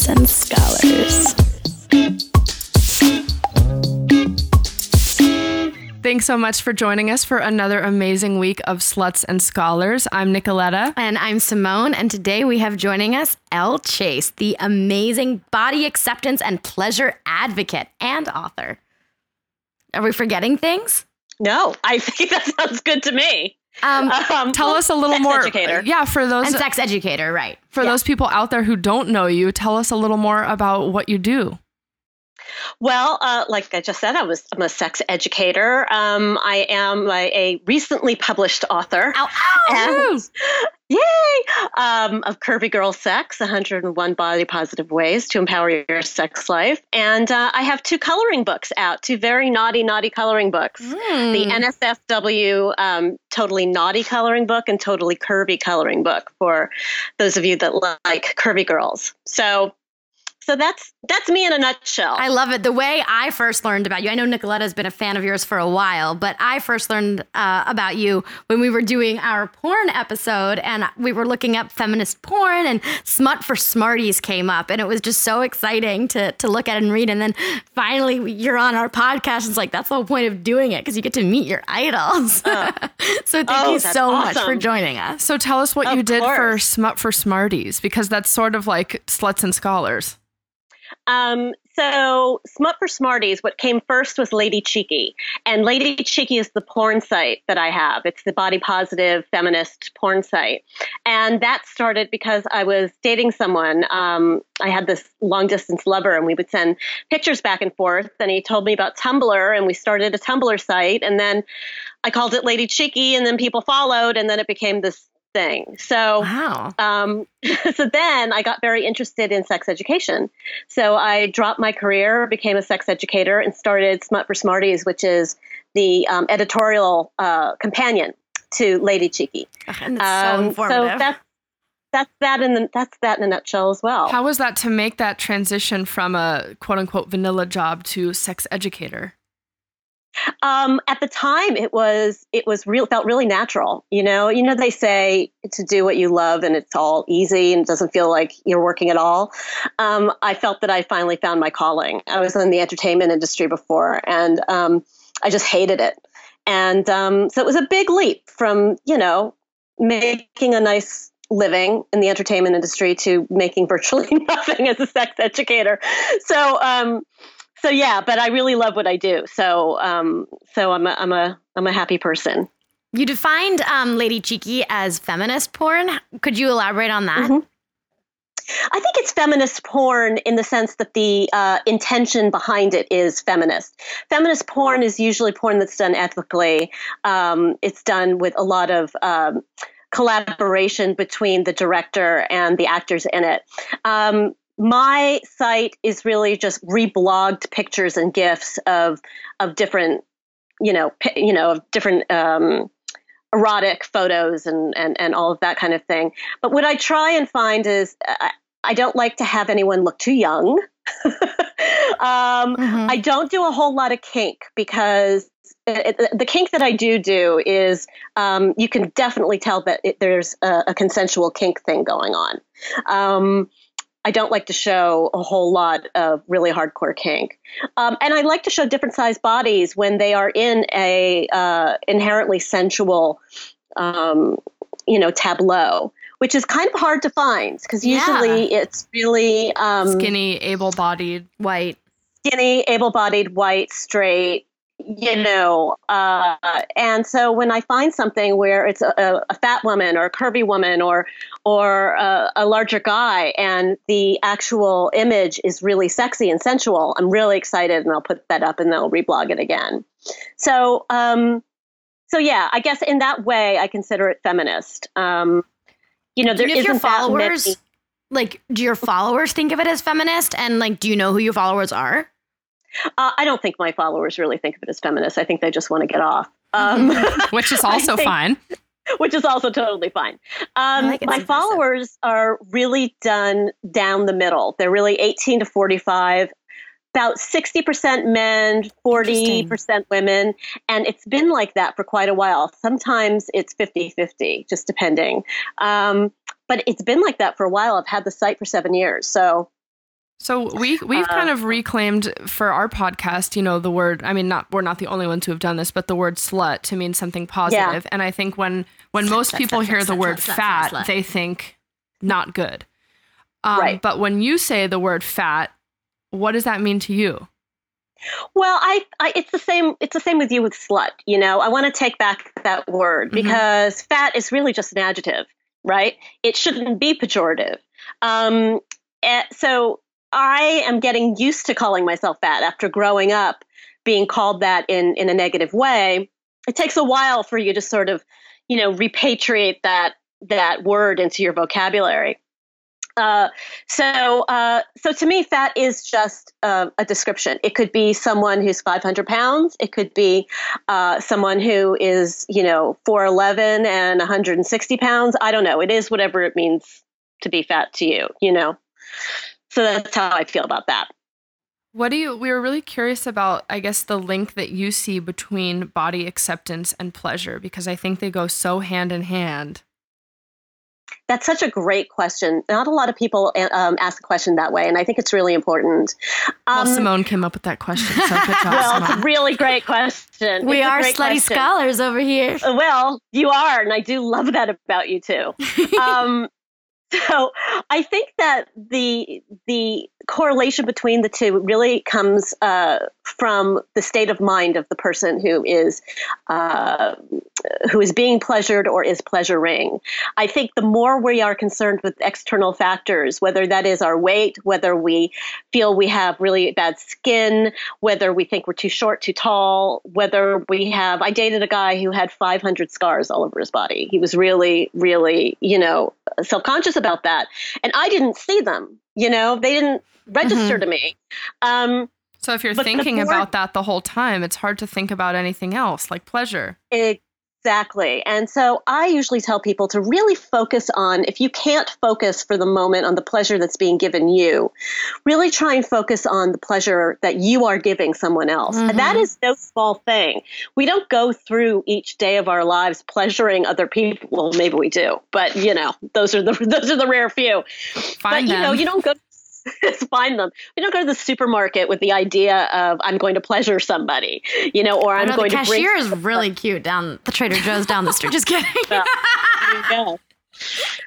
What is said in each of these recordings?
Sluts and Scholars. Thanks so much for joining us for another amazing week of Sluts and Scholars. I'm Nicoletta. And I'm Simone. And today we have joining us Elle Chase, the amazing body acceptance and pleasure advocate and author. Are we forgetting things? No, I think that sounds good to me. Um, um, tell us a little sex more. Educator. Yeah, for those and sex educator, right? For yeah. those people out there who don't know you, tell us a little more about what you do. Well, uh, like I just said, I was I'm a sex educator. Um, I am a, a, recently published author. Ow, ow, and, yay! Um, of Curvy Girl Sex: 101 Body Positive Ways to Empower Your Sex Life, and uh, I have two coloring books out, two very naughty, naughty coloring books. Mm. The NSFW um, Totally Naughty Coloring Book and Totally Curvy Coloring Book for those of you that like curvy girls. So so that's that's me in a nutshell. I love it. The way I first learned about you, I know Nicoletta has been a fan of yours for a while, but I first learned uh, about you when we were doing our porn episode and we were looking up feminist porn and Smut for Smarties came up. And it was just so exciting to, to look at and read. And then finally, you're on our podcast. It's like, that's the whole point of doing it because you get to meet your idols. Uh, so thank oh, you so awesome. much for joining us. So tell us what of you did course. for Smut for Smarties because that's sort of like Sluts and Scholars. Um, so Smut for Smarties, what came first was Lady Cheeky. And Lady Cheeky is the porn site that I have. It's the body positive feminist porn site. And that started because I was dating someone. Um, I had this long distance lover and we would send pictures back and forth. And he told me about Tumblr and we started a Tumblr site. And then I called it Lady Cheeky and then people followed and then it became this thing. So, wow. um, so then I got very interested in sex education. So I dropped my career, became a sex educator, and started Smut for Smarties, which is the um, editorial uh, companion to Lady Cheeky. And so Um, informative. so that's that's that in the, that's that in a nutshell as well. How was that to make that transition from a quote unquote vanilla job to sex educator? Um, at the time, it was it was real felt really natural. You know, you know they say to do what you love and it's all easy and it doesn't feel like you're working at all. Um, I felt that I finally found my calling. I was in the entertainment industry before, and um, I just hated it. And um, so it was a big leap from you know making a nice living in the entertainment industry to making virtually nothing as a sex educator. So um, so yeah, but I really love what I do. So um, so I'm a, I'm a I'm a happy person. You defined um, Lady Cheeky as feminist porn. Could you elaborate on that? Mhm. I think it's feminist porn in the sense that the uh, intention behind it is feminist. Feminist porn is usually porn that's done ethically. Um, it's done with a lot of um, collaboration between the director and the actors in it. Um, my site is really just reblogged pictures and gifs of of different, you know, you know, of different. Um, erotic photos and, and and all of that kind of thing but what i try and find is i, I don't like to have anyone look too young um, Mhm. i don't do a whole lot of kink because it, it- the kink that i do do is um, you can definitely tell that it, there's a, a consensual kink thing going on um, I don't like to show a whole lot of really hardcore kink, um, and I like to show different sized bodies when they are in a uh, inherently sensual, um, you know, tableau, which is kind of hard to find because Yeah. usually it's really um, Skinny, able bodied. White. skinny, able bodied, white, straight, you know. Uh, and so when I find something where it's a, a fat woman or a curvy woman or or a, a larger guy and the actual image is really sexy and sensual, I'm really excited and I'll put that up and they'll reblog it again. So, um, so yeah, I guess in that way I consider it feminist. Um, you know, there Do you know if your followers, many- like, do your followers think of it as feminist? And like, do you know who your followers are? Uh, I don't think my followers really think of it as feminist. I think they just want to get off. Um, Which is also think- fine. which is also totally fine. Um, like my followers are really done down the middle. They're really 18 to 45, about 60% men, 40% women. And it's been like that for quite a while. Sometimes it's 50 50, just depending. Um, but it's been like that for a while. I've had the site for seven years. So So we we've kind of reclaimed for our podcast, you know, the word. I mean, not we're not the only ones who have done this, but the word "slut" to mean something positive. Yeah. And I think when when most people hear the word "fat," they think not good. Um, right. But when you say the word "fat," what does that mean to you? Well, I, I, it's the same. It's the same with you with slut. You know, I want to take back that word mm-hmm. because fat is really just an adjective, right? It shouldn't be pejorative. Um, so I am getting used to calling myself fat after growing up being called that in in a negative way. It takes a while for you to sort of, you know, repatriate that that word into your vocabulary. Uh, so, uh, so to me, fat is just uh, a description. It could be someone who's 500 pounds. It could be uh, someone who is, you know, 4'11 and 160 pounds. I don't know. It is whatever it means to be fat to you, you know. So that's how I feel about that. What do you, we were really curious about, I guess, the link that you see between body acceptance and pleasure, because I think they go so hand in hand. That's such a great question. Not a lot of people um, ask a question that way, and I think it's really important. Um, well, Simone came up with that question. So good job, well, Simone. it's a really great question. We it's are slutty question. scholars over here. Well, you are, and I do love that about you too. Um, so I think that the the correlation between the two really comes uh, from the state of mind of the person who is uh, who is being pleasured or is pleasuring. I think the more we are concerned with external factors, whether that is our weight, whether we feel we have really bad skin, whether we think we're too short, too tall, whether we have. I dated a guy who had 500 scars all over his body. He was really, really, you know, self conscious about that, and I didn't see them. You know, they didn't register mm-hmm. to me. Um, so if you're thinking about that the whole time, it's hard to think about anything else like pleasure. Exactly. And so I usually tell people to really focus on, if you can't focus for the moment on the pleasure that's being given you, really try and focus on the pleasure that you are giving someone else. Mm-hmm. And that is no small thing. We don't go through each day of our lives pleasuring other people. Well, maybe we do, but you know, those are the those are the rare few. Find but you know, you don't go find them. We don't go to the supermarket with the idea of I'm going to pleasure somebody, you know, or I'm know, going the to. The cashier is really cute down the Trader Joe's down the street. Just kidding. there you go.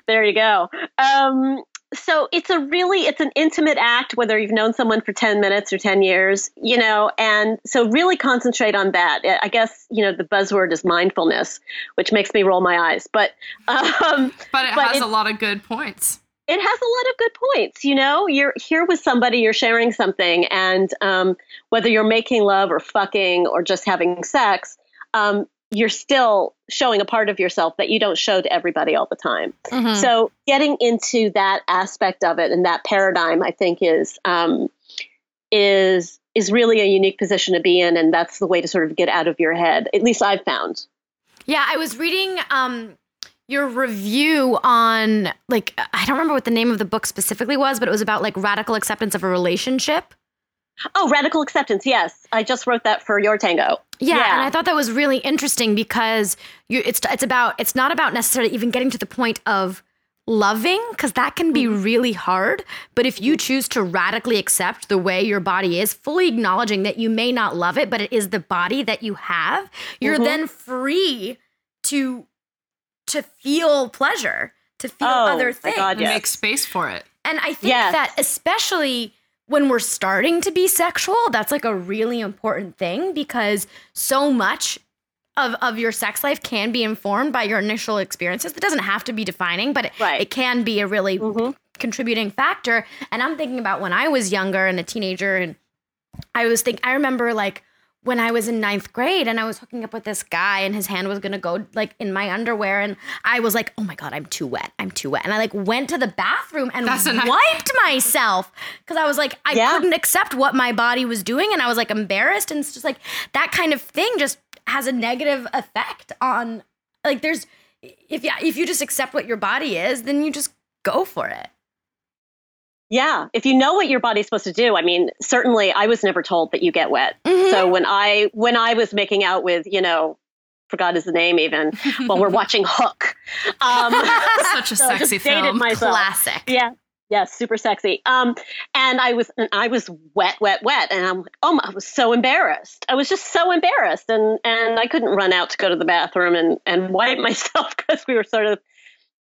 There you go. Um, so it's a really it's an intimate act whether you've known someone for 10 minutes or 10 years you know and so really concentrate on that i guess you know the buzzword is mindfulness which makes me roll my eyes but um but it but has a lot of good points it has a lot of good points. You know, you're here with somebody, you're sharing something, and um, whether you're making love or fucking or just having sex, um, you're still showing a part of yourself that you don't show to everybody all the time. Mm-hmm. So, getting into that aspect of it and that paradigm, I think, is um, is is really a unique position to be in, and that's the way to sort of get out of your head. At least I've found. Yeah, I was reading um, your review on like I don't remember what the name of the book specifically was, but it was about like radical acceptance of a relationship. Oh, radical acceptance. Yes, I just wrote that for YourTango. Yeah, yeah. and I thought that was really interesting because you, it's it's about it's not about necessarily even getting to the point of loving because that can be mm-hmm. really hard. But if you choose to radically accept the way your body is, fully acknowledging that you may not love it, but it is the body that you have, you're mm-hmm. then free to to feel pleasure, to feel oh, other things. God, yes. Make space for it. And I think yes. that especially when we're starting to be sexual, that's like a really important thing because so much of, of your sex life can be informed by your initial experiences. It doesn't have to be defining, but it, right. it can be a really mm-hmm. contributing factor. And I'm thinking about when I was younger and a teenager, and I was think I remember like when I was in ninth grade and I was hooking up with this guy and his hand was gonna go like in my underwear and I was like, oh my god, I'm too wet. I'm too wet. And I like went to the bathroom and That's wiped myself because I was like, I yeah. couldn't accept what my body was doing and I was like embarrassed and it's just like that kind of thing just has a negative effect on like there's if yeah if you just accept what your body is, then you just go for it. Yeah, if you know what your body's supposed to do, I mean, certainly I was never told that you get wet. Mm-hmm. So when I when I was making out with, you know, forgot his name even while we're watching Hook. Um, Such a so sexy film. Myself. Classic. Yeah. Yes, super sexy. Um, and I was, and I was wet, wet, wet, and I'm like, oh, my, I was so embarrassed. I was just so embarrassed, and and I couldn't run out to go to the bathroom and and wipe myself because we were sort of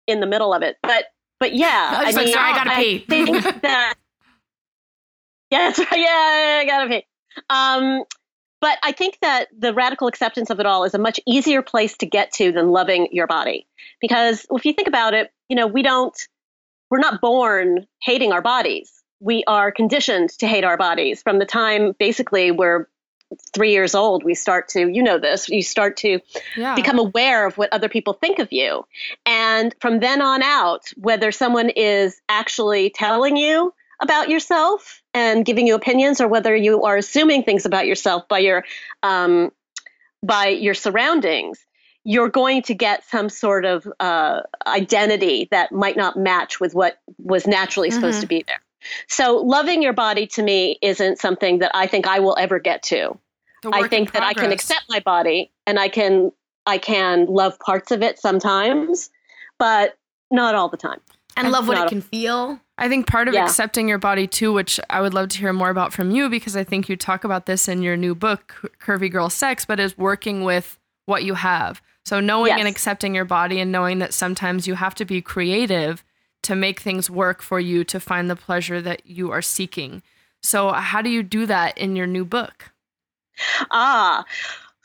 in the middle of it. But but yeah, I, I mean, like, sorry, I gotta I pee. think that yeah, that's right. Yeah, I gotta pee. Um, but I think that the radical acceptance of it all is a much easier place to get to than loving your body, because if you think about it, you know, we don't we're not born hating our bodies. We are conditioned to hate our bodies from the time basically we're three years old. We start to, you know, this, you start to yeah. become aware of what other people think of you. And from then on out, whether someone is actually telling you about yourself and giving you opinions or whether you are assuming things about yourself by your um, by your surroundings you're going to get some sort of uh, identity that might not match with what was naturally mm-hmm. supposed to be there. So, loving your body to me isn't something that I think I will ever get to. I think that I can accept my body and I can I can love parts of it sometimes, but not all the time. And love what it can feel. I think part of yeah. accepting your body too, which I would love to hear more about from you because I think you talk about this in your new book, Curvy Girl Sex, but is working with what you have. So knowing yes. and accepting your body and knowing that sometimes you have to be creative to make things work for you to find the pleasure that you are seeking. So how do you do that in your new book? Ah,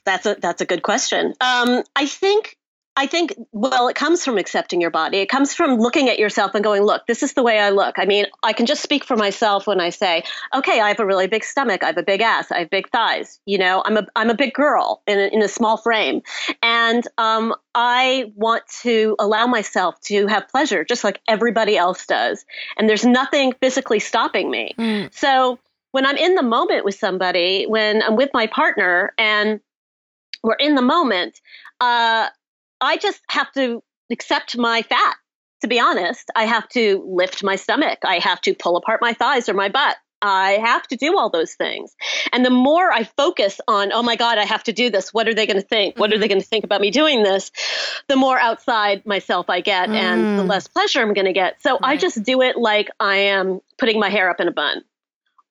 that's a that's a good question. Um, I think I think, well, it comes from accepting your body. It comes from looking at yourself and going, look, this is the way I look. I mean, I can just speak for myself when I say, okay, I have a really big stomach. I have a big ass. I have big thighs. You know, I'm a, I'm a big girl in a, in a small frame. And um, I want to allow myself to have pleasure just like everybody else does. And there's nothing physically stopping me. Mm. So when I'm in the moment with somebody, when I'm with my partner and we're in the moment, uh, I just have to accept my fat. To be honest, I have to lift my stomach. I have to pull apart my thighs or my butt. I have to do all those things. And the more I focus on, oh my God, I have to do this. What are they going to think? What are they mm-hmm. going to think about me doing this? The more outside myself I get mm. and the mm. less pleasure I'm going to get. So right. I just do it like I am putting my hair up in a bun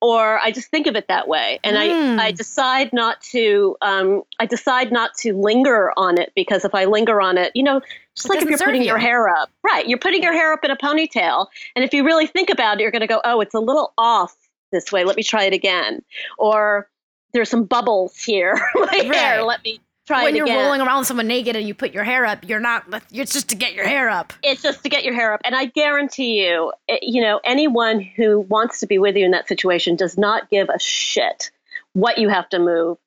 or I just think of it that way, and mm. I I hmm. decide not to um, I decide not to linger on it because if I linger on it, you know, just it like if you're putting you. your hair up, right? You're putting your hair up in a ponytail, and if you really think about it, you're going to go, oh, it's a little off this way. Let me try it again, or there's some bubbles here, my right. hair. Let me Try when you're again. rolling around with someone naked and you put your hair up, you're not. It's just to get your hair up. It's just to get your hair up, and I guarantee you, you know, anyone who wants to be with you in that situation does not give a shit what you have to move,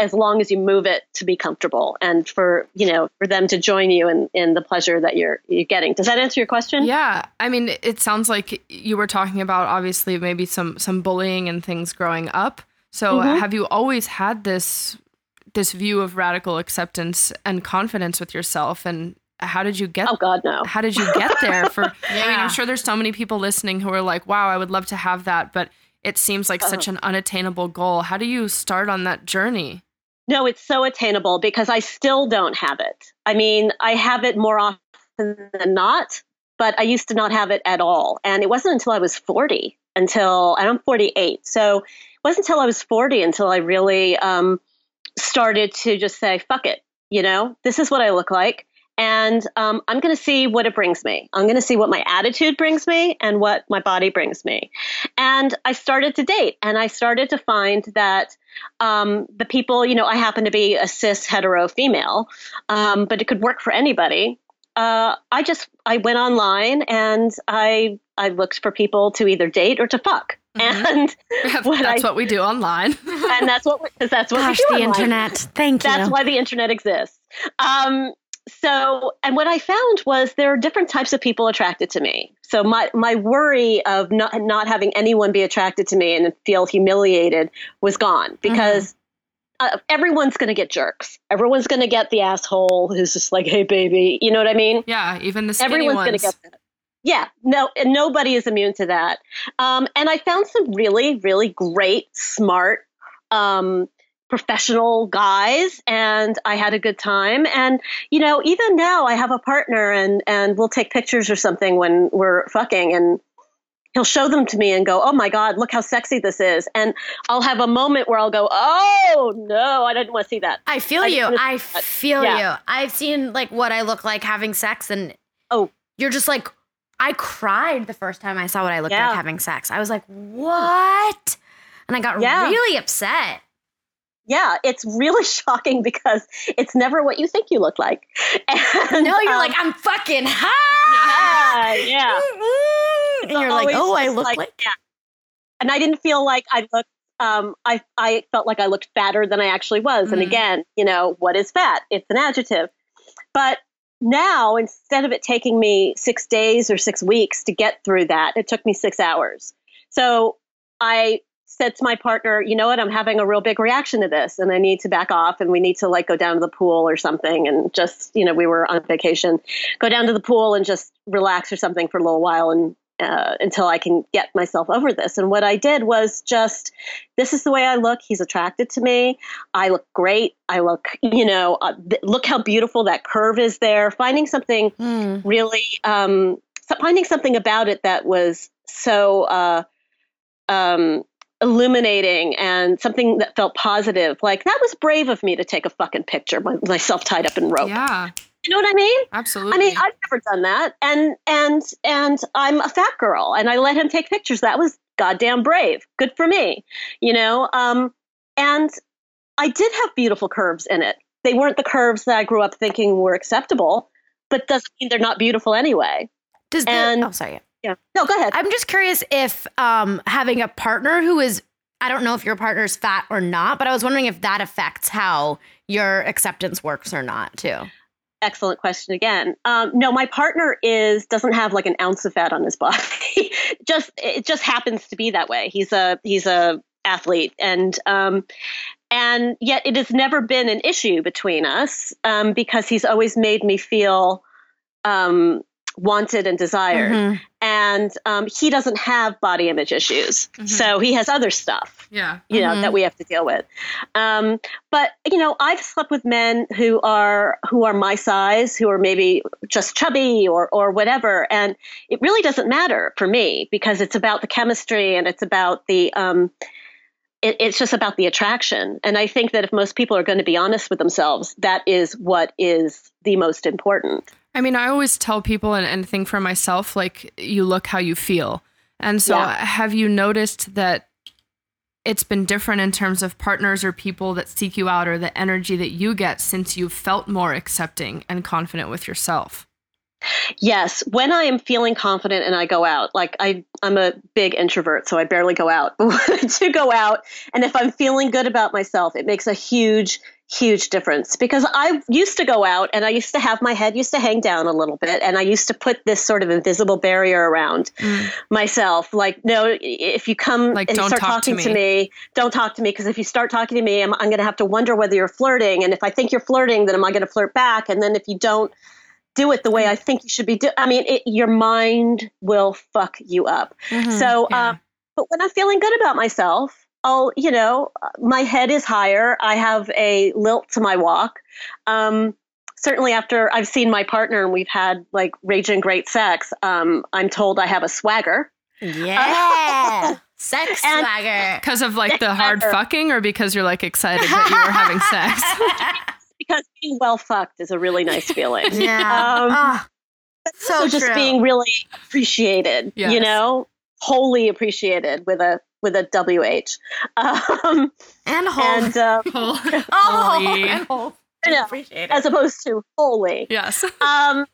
as long as you move it to be comfortable and for you know for them to join you in in the pleasure that you're you're getting. Does that answer your question? Yeah, I mean, it sounds like you were talking about obviously maybe some some bullying and things growing up. So mm-hmm. have you always had this this view of radical acceptance and confidence with yourself and how did you get oh god no. how did you get there for yeah. i mean i'm sure there's so many people listening who are like wow i would love to have that but it seems like uh-huh. such an unattainable goal. How do you start on that journey? No it's so attainable because i still don't have it. I mean i have it more often than not but i used to not have it at all. And it wasn't until i was 40 until i'm 48 so it wasn't until i was 40 until i really um, started to just say, fuck it, you know, this is what I look like. And um, I'm going to see what it brings me. I'm going to see what my attitude brings me and what my body brings me. And I started to date and I started to find that um, the people, you know, I happen to be a cis hetero female, um, but it could work for anybody. Uh, I just I went online and I I looked for people to either date or to fuck. Mm-hmm. And what that's I, what we do online. and that's what we, that's what Gosh, we do the online. internet. Thank you. That's why the internet exists. Um, so, and what I found was there are different types of people attracted to me. So my my worry of not not having anyone be attracted to me and feel humiliated was gone because. Mm-hmm. Uh, everyone's going to get jerks. Everyone's going to get the asshole who's just like, "Hey, baby," you know what I mean? Yeah, even the skinny everyone's going to get that. Yeah, no, and nobody is immune to that. Um, and I found some really, really great, smart, um, professional guys, and I had a good time. And you know, even now, I have a partner, and and we'll take pictures or something when we're fucking, and he'll show them to me and go, "Oh my God, look how sexy this is," and I'll have a moment where I'll go, "Oh no, I didn't want to see that." I feel I you. I feel you. I've seen like what I look like having sex, and oh, you're just like, I cried the first time I saw what I looked yeah. like having sex. I was like, "What?" And I got yeah. really upset. Yeah, it's really shocking because it's never what you think you look like. And, no, you're um, like, I'm fucking hot. Yeah, yeah. and you're like, oh, I look like, like, yeah. And I didn't feel like I looked. Um, I I felt like I looked fatter than I actually was. Mm. And again, you know, what is fat? It's an adjective. But now, instead of it taking me six days or six weeks to get through that, it took me six hours. So I said to my partner, you know what, I'm having a real big reaction to this and I need to back off and we need to like go down to the pool or something and just, you know, we were on vacation, go down to the pool and just relax or something for a little while and uh, until I can get myself over this. And what I did was just, this is the way I look. He's attracted to me. I look great. I look, you know, uh, th- look how beautiful that curve is there. Finding something mm. really, um, finding something about it that was so, uh, um, illuminating and something that felt positive. Like that was brave of me to take a fucking picture myself tied up in rope. Yeah. You know what I mean? Absolutely. I mean, I've never done that. And and and I'm a fat girl and I let him take pictures. That was goddamn brave. Good for me. You know, um and I did have beautiful curves in it. They weren't the curves that I grew up thinking were acceptable, but doesn't mean they're not beautiful anyway. Does the, and, oh sorry. Yeah. No, go ahead. I'm just curious if um, having a partner who is, I don't know if your partner's fat or not, but I was wondering if that affects how your acceptance works or not, too. Excellent question again. Um, no, my partner is doesn't have like an ounce of fat on his body. just it just happens to be that way. He's a he's a athlete, and um, and yet it has never been an issue between us um, because he's always made me feel um, wanted and desired. Mm-hmm. And um, he doesn't have body image issues. Mm-hmm. So he has other stuff, yeah. you know, mm-hmm. that we have to deal with. Um, but, you know, I've slept with men who are, who are my size, who are maybe just chubby or, or whatever. And it really doesn't matter for me because it's about the chemistry and it's about the, um, it, it's just about the attraction. And I think that if most people are going to be honest with themselves, that is what is the most important. I mean, I always tell people and, and think for myself, like, you look how you feel. And so, yeah. have you noticed that it's been different in terms of partners or people that seek you out or the energy that you get since you've felt more accepting and confident with yourself? Yes, when I am feeling confident and I go out, like I, I'm a big introvert, so I barely go out. But when I do go out, and if I'm feeling good about myself, it makes a huge, huge difference because I used to go out and I used to have my head used to hang down a little bit and I used to put this sort of invisible barrier around mm. myself like no if you come like, and start talk talking to me. to me. don't talk to me because if you start talking to me I'm, I'm going to have to wonder whether you're flirting and if I think you're flirting then am I going to flirt back and then if you don't do it the way I think you should be do I mean it, your mind will fuck you up mm-hmm. so yeah. um, but when I'm feeling good about myself I'll, you know, my head is higher. I have a lilt to my walk. Um, certainly after I've seen my partner and we've had like raging great sex, um, I'm told I have a swagger. Yeah. sex and, swagger. Because of like the hard fucking or because you're like excited that you were having sex? because being well fucked is a really nice feeling. Yeah. Um, oh, so just being really appreciated, yes. you know, wholly appreciated with a with a WH. Um, and whole. And, um, oh, and whole. Appreciate it. as opposed to holy. Yes. um,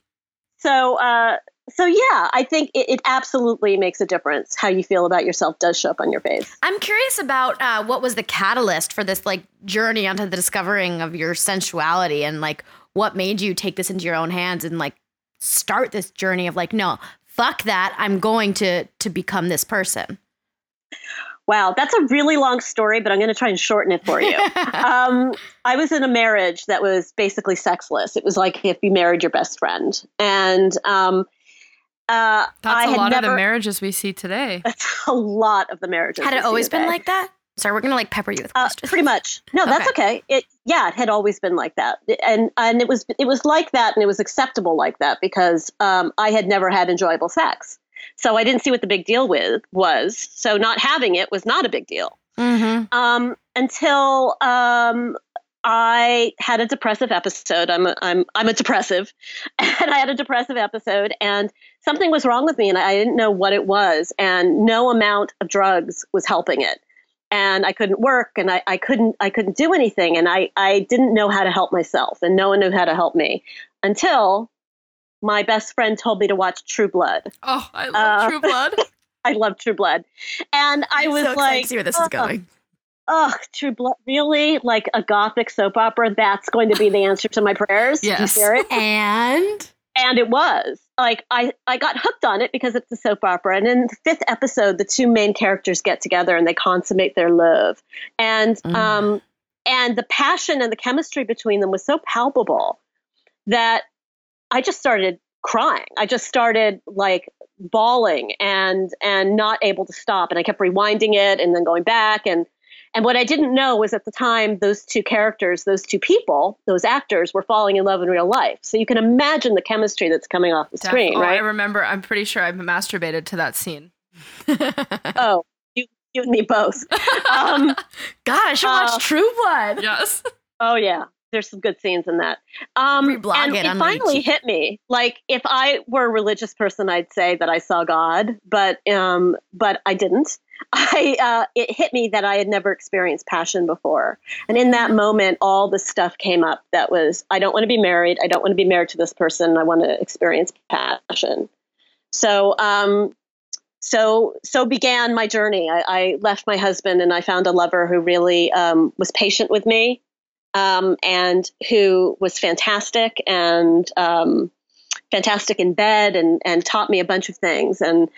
so, uh, so yeah, I think it, it, absolutely makes a difference. How you feel about yourself does show up on your face. I'm curious about uh, what was the catalyst for this like journey onto the discovering of your sensuality and like what made you take this into your own hands and like start this journey of like, no, fuck that. I'm going to to become this person. Wow, that's a really long story, but I'm going to try and shorten it for you. um, I was in a marriage that was basically sexless. It was like if you married your best friend, and um, uh, that's I a lot never, of the marriages we see today. That's a lot of the marriages. Had it always been like that? Sorry, we're gonna like pepper you with uh, questions. Uh, pretty much. No, that's okay. okay. It yeah, it had always been like that, and and it was it was like that, and it was acceptable like that because um, I had never had enjoyable sex. So I didn't see what the big deal with was. So not having it was not a big deal. Mm-hmm. Um, until um, I had a depressive episode. I'm a, I'm I'm a depressive, and I had a depressive episode, and something was wrong with me, and I didn't know what it was, and no amount of drugs was helping it, and I couldn't work, and I, I couldn't I couldn't do anything, and I I didn't know how to help myself, and no one knew how to help me until my best friend told me to watch True Blood. Oh, I love uh, True Blood. I love True Blood, and I was so like, to see where this is going. Oh, True Blood, really? Like a gothic soap opera? That's going to be the answer to my prayers. Yes, and and it was like I I got hooked on it because it's a soap opera, and in the fifth episode, the two main characters get together and they consummate their love, and mm. um and the passion and the chemistry between them was so palpable that I just started crying. I just started like bawling and and not able to stop and I kept rewinding it and then going back and and what I didn't know was at the time those two characters, those two people, those actors were falling in love in real life. So you can imagine the chemistry that's coming off the Definitely. screen, oh, right? I remember I'm pretty sure I've masturbated to that scene. oh, you you and me both. Um, God, I should watch uh, True Blood. Yes. Oh yeah there's some good scenes in that. Um, and it, it finally hit me. Like if I were a religious person, I'd say that I saw God, but um, but I didn't. I uh, it hit me that I had never experienced passion before, and in that moment, all the stuff came up. That was I don't want to be married. I don't want to be married to this person. I want to experience passion. So um, so so began my journey. I, I, left my husband and I found a lover who really um, was patient with me um, and who was fantastic and um, fantastic in bed and, and taught me a bunch of things. And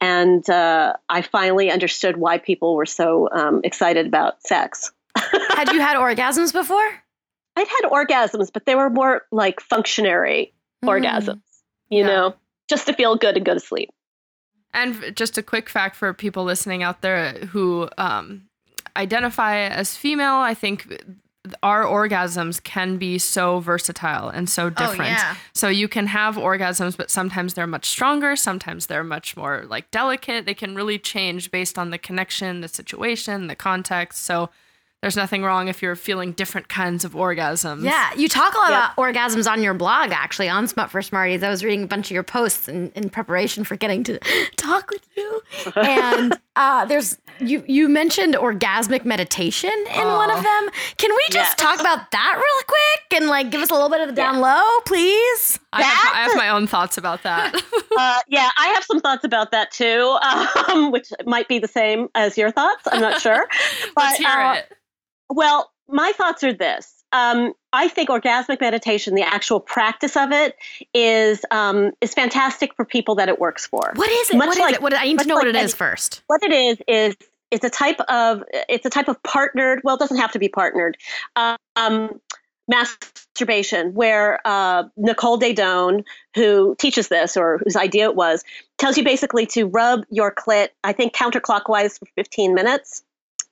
and uh, I finally understood why people were so um, excited about sex. had you had orgasms before? I'd had orgasms, but they were more like functionary mm. orgasms. You yeah. know, just to feel good and go to sleep. And just a quick fact for people listening out there who um, identify as female, I think our orgasms can be so versatile and so oh, different. Oh, yeah. So you can have orgasms, but sometimes they're much stronger. Sometimes they're much more like delicate. They can really change based on the connection, the situation, the context. So there's nothing wrong if you're feeling different kinds of orgasms. Yeah, you talk a lot yep. about orgasms on your blog, actually, on Smut for Smarties. I was reading a bunch of your posts in, in preparation for getting to talk with you. And uh, there's you you mentioned orgasmic meditation in one of them. Can we just yes. talk about that real quick and like give us a little bit of the down low, please? I have, I have, my own thoughts about that. uh, yeah, I have some thoughts about that too, um, which might be the same as your thoughts. I'm not sure. but, Let's hear uh, it. Well, my thoughts are this. Um, I think orgasmic meditation, the actual practice of it, is um, is fantastic for people that it works for. What is it? Much what like, is it? What, I need to know like what it is first. What it is is it's a type of it's a type of partnered. Well, it doesn't have to be partnered. Um, masturbation, where uh, Nicole Daedone, who teaches this or whose idea it was, tells you basically to rub your clit, I think counterclockwise for 15 minutes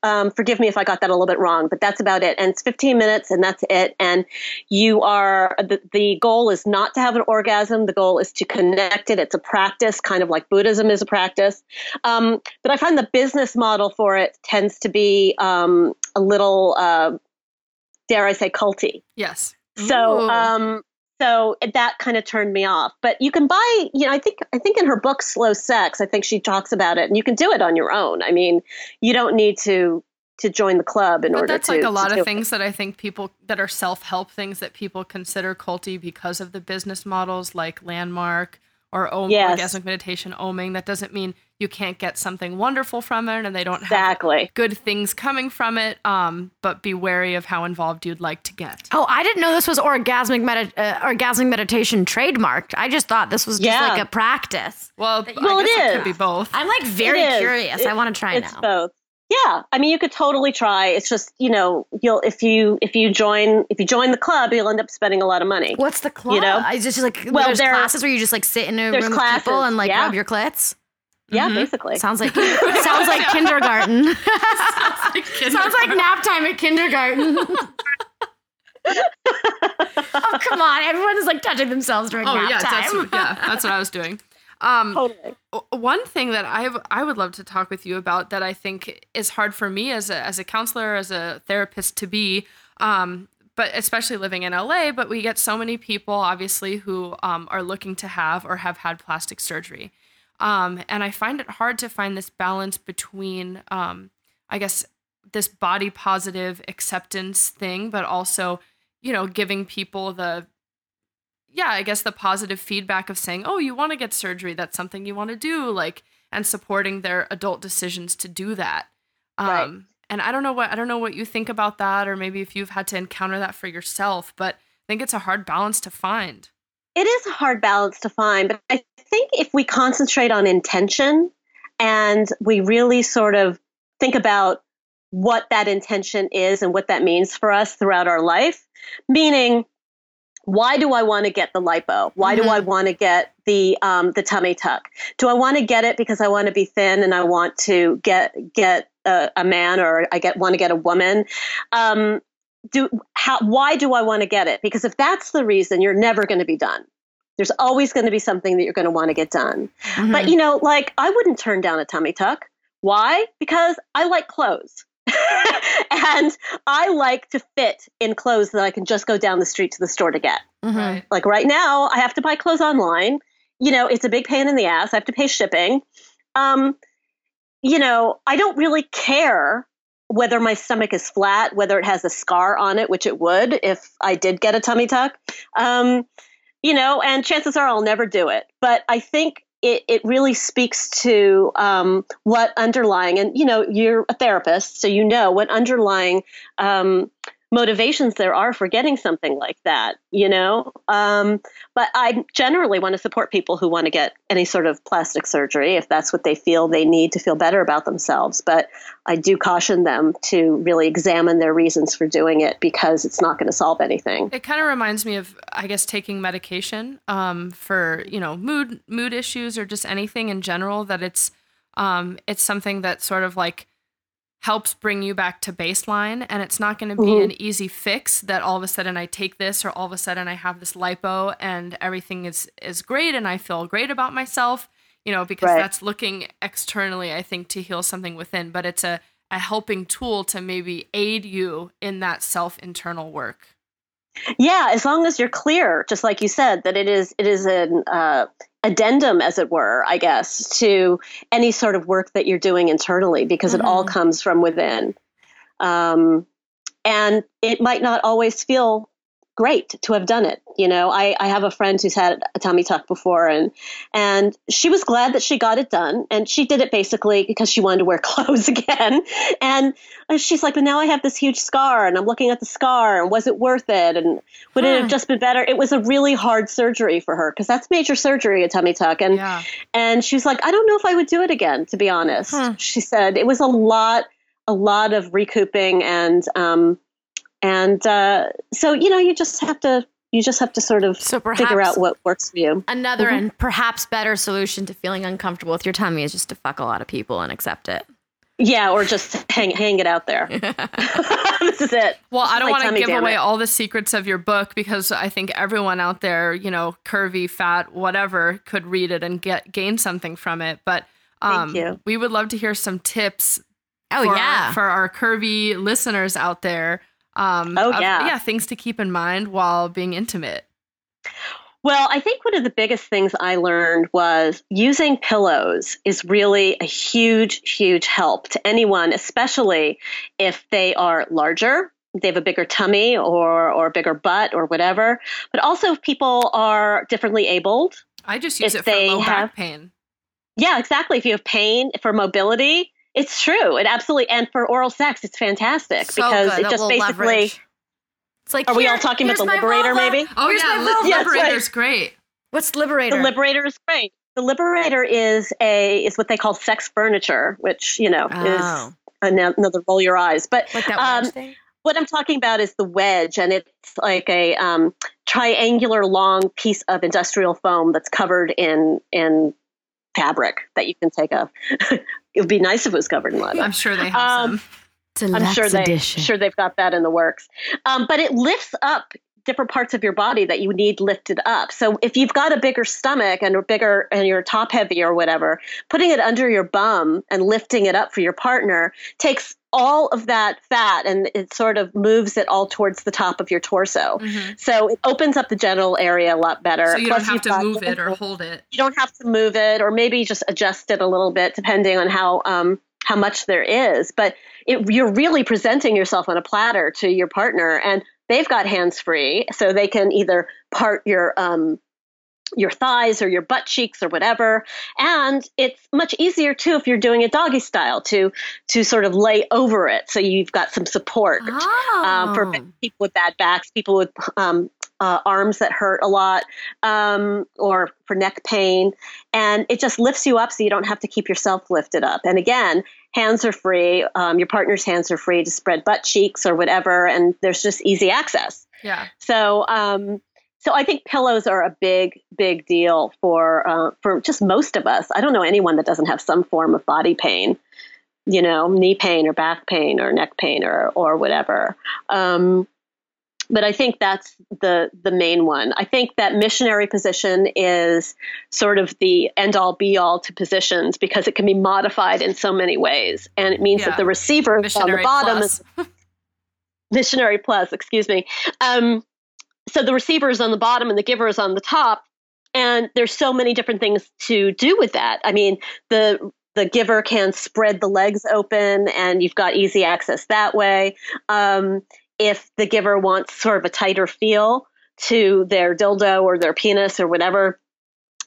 um, forgive me if I got that a little bit wrong, but that's about it. And it's 15 minutes and that's it. And you are, the, the goal is not to have an orgasm. The goal is to connect it. It's a practice, kind of like Buddhism is a practice. Um, but I find the business model for it tends to be um, a little, uh, dare I say, culty. Yes. So, um, so that kind of turned me off. But you can buy you know i think i think in her book slow sex i think she talks about it and you can do it on your own. I mean you don't need to to join the club in but order that's to, like a lot of things that i think people that are self-help things that people consider culty because of the business models like landmark or om- yes. orgasmic meditation oming that doesn't mean you can't get something wonderful from it and they don't exactly. have good things coming from it um, but be wary of how involved you'd like to get oh i didn't know this was orgasmic med- uh, orgasmic meditation trademarked i just thought this was just yeah. like a practice well, well it, is. it could be both i'm like very curious it, i want to try it's now both yeah, I mean, you could totally try. It's just you know, you'll if you if you join if you join the club, you'll end up spending a lot of money. What's the club? You know, I just like well, there's there, classes where you just like sit in a room classes, with people and like yeah. rub your clits. Yeah, mm-hmm. basically. Sounds like sounds like kindergarten. sounds, like kindergarten. sounds like nap time at kindergarten. oh come on! Everyone's like touching themselves during oh, nap yeah, time. That's, yeah, that's what I was doing. Um, totally. One thing that I I would love to talk with you about that I think is hard for me as a as a counselor, as a therapist to be, um, but especially living in LA. But we get so many people, obviously, who um, are looking to have or have had plastic surgery, um, and I find it hard to find this balance between, um, I guess, this body positive acceptance thing, but also, you know, giving people the yeah, I guess the positive feedback of saying, "Oh, you want to get surgery? That's something you want to do," like and supporting their adult decisions to do that. Um, right. and I don't know what I don't know what you think about that, or maybe if you've had to encounter that for yourself, but I think it's a hard balance to find. It is a hard balance to find, but I think if we concentrate on intention and we really sort of think about what that intention is and what that means for us throughout our life, meaning why do I want to get the lipo? Why mm-hmm. do I mm-hmm. want to get the um, the tummy tuck? Do I want to get it because I want to be thin and I want to get get a, a man or I get want to get a woman? Um, do how? Why do I want to get it? Because if that's the reason, you're never going to be done. There's always going to be something that you're going to want to get done. Mm-hmm. But you know, like I wouldn't turn down a tummy tuck. Why? Because I like clothes. and I like to fit in clothes that I can just go down the street to the store to get. Mm-hmm. Like right now, I have to buy clothes online. You know, it's a big pain in the ass. I have to pay shipping. Um, you know, I don't really care whether my stomach is flat, whether it has a scar on it, which it would if I did get a tummy tuck. Um, you know, and chances are I'll never do it. But I think it, it really speaks to um, what underlying, and you know, you're a therapist, so you know what underlying um, motivations there are for getting something like that, you know. Um, but I generally want to support people who want to get any sort of plastic surgery if that's what they feel they need to feel better about themselves. But I do caution them to really examine their reasons for doing it because it's not going to solve anything. It kind of reminds me of, I guess, taking medication um, for you know mood mood issues or just anything in general. That it's um, it's something that sort of like helps bring you back to baseline and it's not going to be mm-hmm. an easy fix that all of a sudden I take this or all of a sudden I have this lipo and everything is is great and I feel great about myself you know because right. that's looking externally I think to heal something within but it's a a helping tool to maybe aid you in that self internal work yeah as long as you're clear just like you said that it is it is an uh, addendum, as it were, I guess, to any sort of work that you're doing internally because mm-hmm. it all mm-hmm. comes from within. Um, and it might not always feel great to have done it. You know, I, I have a friend who's had a tummy tuck before and and she was glad that she got it done. And she did it basically because she wanted to wear clothes again. And she's like, but now I have this huge scar and I'm looking at the scar and was it worth it? And would huh. it have just been better? It was a really hard surgery for her because that's major surgery, a tummy tuck. And yeah. and she was like, I don't know if I would do it again, to be honest. Huh. She said it was a lot, a lot of recouping and um and uh, so you know you just have to you just have to sort of so figure out what works for you. Another mm-hmm. and perhaps better solution to feeling uncomfortable with your tummy is just to fuck a lot of people and accept it. Yeah, or just hang hang it out there. this is it. Well, I don't like want to give away it. all the secrets of your book because I think everyone out there, you know, curvy, fat, whatever, could read it and get gain something from it. But um, we would love to hear some tips. Oh for yeah, our, for our curvy listeners out there um, oh yeah, of, yeah, things to keep in mind while being intimate. Well, I think one of the biggest things I learned was using pillows is really a huge, huge help to anyone, especially if they are larger, they have a bigger tummy or or a bigger butt or whatever. But also if people are differently abled. I just use it for low have, back pain. Yeah, exactly. If you have pain for mobility, it's true. It absolutely and for oral sex, it's fantastic so because good. it just basically. Leverage. It's like are we all talking about the Liberator? Maybe. Oh here's yeah, Li- yes, Liberator's right. great. What's Liberator? The Liberator is great. The Liberator is a is what they call sex furniture, which you know oh. is another roll your eyes. But like um, what I'm talking about is the wedge, and it's like a um, triangular long piece of industrial foam that's covered in in fabric that you can take off. It would be nice if it was covered in leather. I'm sure they have um, some. I'm sure they edition. sure they've got that in the works. Um, but it lifts up different parts of your body that you need lifted up. So if you've got a bigger stomach and a bigger and you're top heavy or whatever, putting it under your bum and lifting it up for your partner takes all of that fat and it sort of moves it all towards the top of your torso. Mm-hmm. So it opens up the genital area a lot better. So you Plus don't have to move it or hold it. You don't have to move it or maybe just adjust it a little bit depending on how um, how much there is. But it, you're really presenting yourself on a platter to your partner and they've got hands free so they can either part your um, your thighs or your butt cheeks or whatever and it's much easier too if you're doing it doggy style to to sort of lay over it so you've got some support oh. um, for oh. people with bad backs people with um, uh, arms that hurt a lot um, or for neck pain and it just lifts you up so you don't have to keep yourself lifted up and again hands are free um, your partner's hands are free to spread butt cheeks or whatever and there's just easy access yeah so um, so I think pillows are a big, big deal for uh, for just most of us. I don't know anyone that doesn't have some form of body pain, you know, knee pain or back pain or neck pain or or whatever. Um, but I think that's the the main one. I think that missionary position is sort of the end all be all to positions because it can be modified in so many ways, and it means yeah. that the receiver missionary on the bottom plus. is missionary plus. Excuse me. Um, so the receiver is on the bottom and the giver is on the top and there's so many different things to do with that i mean the the giver can spread the legs open and you've got easy access that way um, if the giver wants sort of a tighter feel to their dildo or their penis or whatever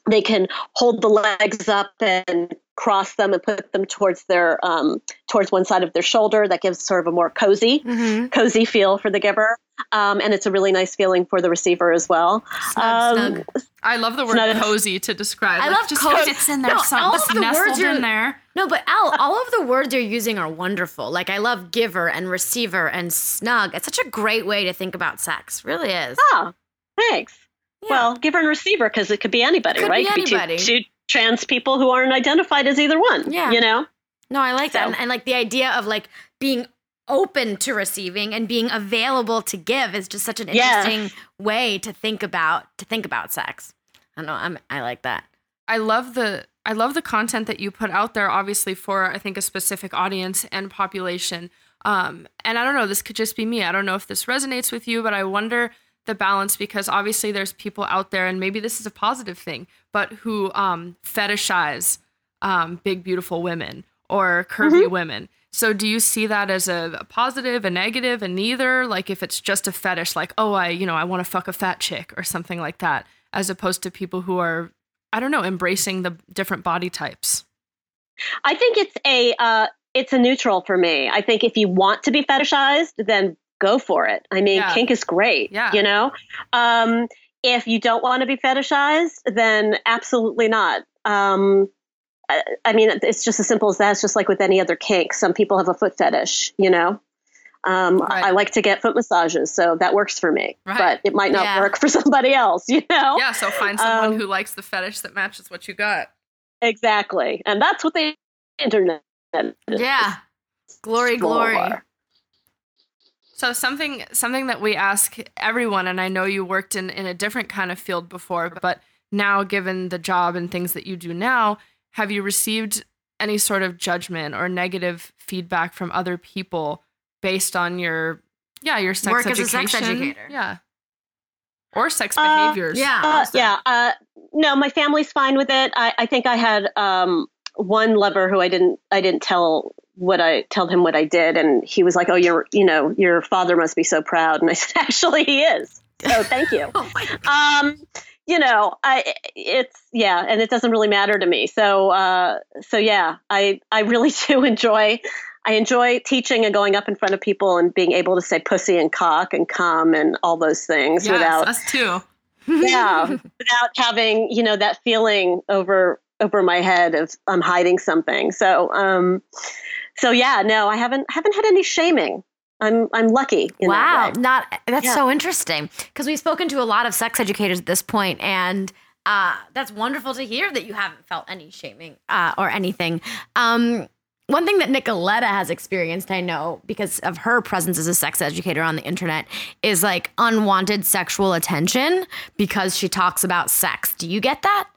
they can hold the legs up and cross them and put them towards their um, towards one side of their shoulder. That gives sort of a more cozy, mm-hmm. cozy feel for the giver, um, and it's a really nice feeling for the receiver as well. Snug, um, snug. I love the word snug. cozy to describe. I like, love just cozy. It's in there, no, all of the words are in there. No, but Elle, all of the words you're using are wonderful. Like I love giver and receiver and snug. It's such a great way to think about sex. Really is. Oh, thanks. Yeah. Well, giver and receiver because it could be anybody, could right? Be anybody. It could be two, two trans people who aren't identified as either one. Yeah. You know? No, I like so. that. And, and, like the idea of like being open to receiving and being available to give is just such an interesting yeah. way to think about to think about sex. I don't know. I'm I like that. I love the I love the content that you put out there obviously for I think a specific audience and population. Um, and I don't know, this could just be me. I don't know if this resonates with you, but I wonder the balance because obviously there's people out there and maybe this is a positive thing but who um, fetishize um, big beautiful women or curvy mm-hmm. women. So do you see that as a, a, positive a negative and neither? Like if it's just a fetish like oh i you know i want to fuck a fat chick or something like that as opposed to people who are i don't know embracing the different body types? I think it's a uh, it's a neutral for me. I think if you want to be fetishized then go for it. I mean, yeah. kink is great. Yeah. You know, um, if you don't want to be fetishized, then absolutely not. Um, I, I, mean, it's just as simple as that. It's just like with any other kink. Some people have a foot fetish. You know. Um, right. I like to get foot massages, so that works for me. Right. But it might not yeah. work for somebody else, you know. Yeah, so find someone um, who likes the fetish that matches what you got. Exactly, and that's what the internet. Yeah, glory, glory. So something something that we ask everyone, and I know you worked in in a different kind of field before, but now given the job and things that you do now, have you received any sort of judgment or negative feedback from other people based on your yeah your sex work education? as a sex educator? Yeah, or sex uh, behaviors? Yeah, uh, yeah. Uh, no, my family's fine with it. I, I think I had um, one lover who I didn't I didn't tell what I tell him what I did, and he was like, "Oh, your you know your father must be so proud," and I said, "Actually, he is." So thank you. oh um, you know, I it's yeah, and it doesn't really matter to me. So uh, so yeah, I I really do enjoy. I enjoy teaching and going up in front of people and being able to say pussy and cock and come and all those things yes, without us too. yeah, without having you know that feeling over over my head of I'm hiding something. So um, so yeah, no, I haven't haven't had any shaming. I'm I'm lucky. wow, that not that's yeah. so interesting because we've spoken to a lot of sex educators at this point, and uh, that's wonderful to hear that you haven't felt any shaming uh, or anything. Um, one thing that Nicoletta has experienced, I know, because of her presence as a sex educator on the internet, is like unwanted sexual attention because she talks about sex. Do you get that?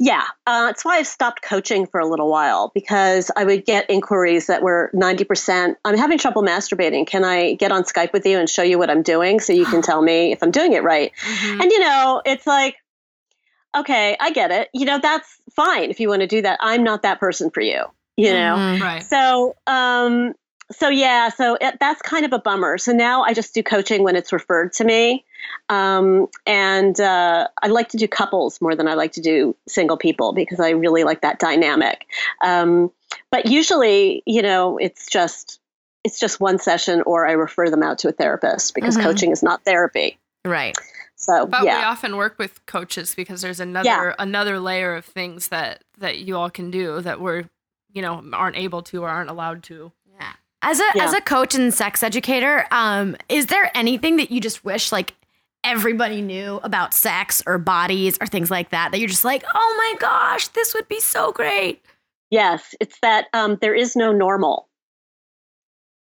Yeah, uh, that's why I've stopped coaching for a little while because I would get inquiries that were 90%. I'm having trouble masturbating. Can I get on Skype with you and show you what I'm doing so you can tell me if I'm doing it right? Mm-hmm. And, you know, it's like, okay, I get it. You know, that's fine if you want to do that. I'm not that person for you, you know? Mm-hmm. Right. So, um, so yeah, so it, that's kind of a bummer. So now I just do coaching when it's referred to me, um, and uh, I like to do couples more than I like to do single people because I really like that dynamic. Um, but usually, you know, it's just it's just one session, or I refer them out to a therapist because mm-hmm. coaching is not therapy. Right. So, but yeah. we often work with coaches because there's another yeah. another layer of things that that you all can do that we're you know aren't able to or aren't allowed to. As a yeah. as a coach and sex educator, um, is there anything that you just wish like everybody knew about sex or bodies or things like that that you're just like, oh my gosh, this would be so great? Yes, it's that um, there is no normal.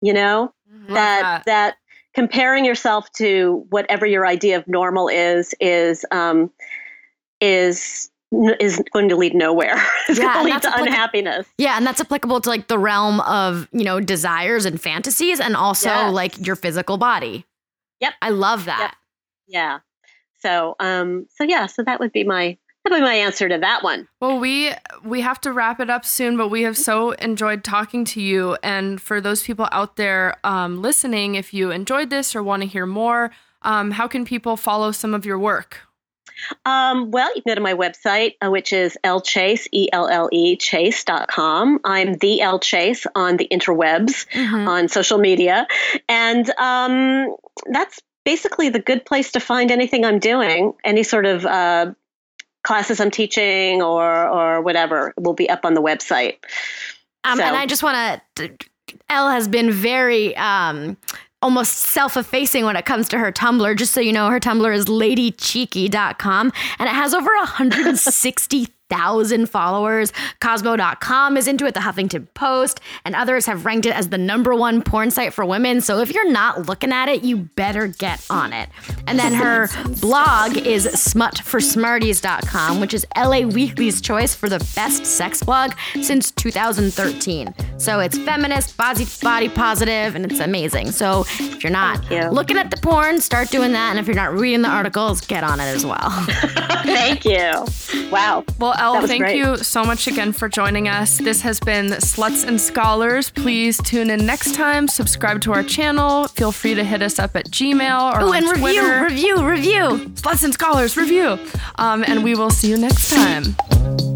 You know mm-hmm. that, that that comparing yourself to whatever your idea of normal is is um, is is going to lead nowhere. it's yeah, going to lead to unhappiness. Yeah, and that's applicable to like the realm of you know desires and fantasies, and also yes. like your physical body. Yep, I love that. Yep. Yeah. So, um, so yeah, so that would be my that would be my answer to that one. Well, we we have to wrap it up soon, but we have so enjoyed talking to you. And for those people out there um, listening, if you enjoyed this or want to hear more, um, how can people follow some of your work? Um, well, you can go to my website, uh, which is Elle Chase, E-L-L-E, chase.com. I'm the Elle Chase on the interwebs, mm-hmm. on social media. And um, that's basically the good place to find anything I'm doing, any sort of uh, classes I'm teaching or or whatever will be up on the website. Um, so. And I just want to. Elle has been very um, almost self-effacing when it comes to her Tumblr. Just so you know, her Tumblr is ladycheeky.com and it has over 160 thousand followers. Cosmo.com is into it, the Huffington Post, and others have ranked it as the number one porn site for women. So if you're not looking at it, you better get on it. And then her blog is smutforsmarties.com, which is LA Weekly's choice for the best sex blog since 2013. So it's feminist, body, body positive, and it's amazing. So if you're not you. looking at the porn, start doing that. And if you're not reading the articles, get on it as well. Thank you. Wow. Well, Elle, thank great. you so much again for joining us. This has been Sluts and Scholars. Please tune in next time. Subscribe to our channel. Feel free to hit us up at Gmail or Ooh, and Twitter. review, review, review. Sluts and Scholars review. Um, and we will see you next time.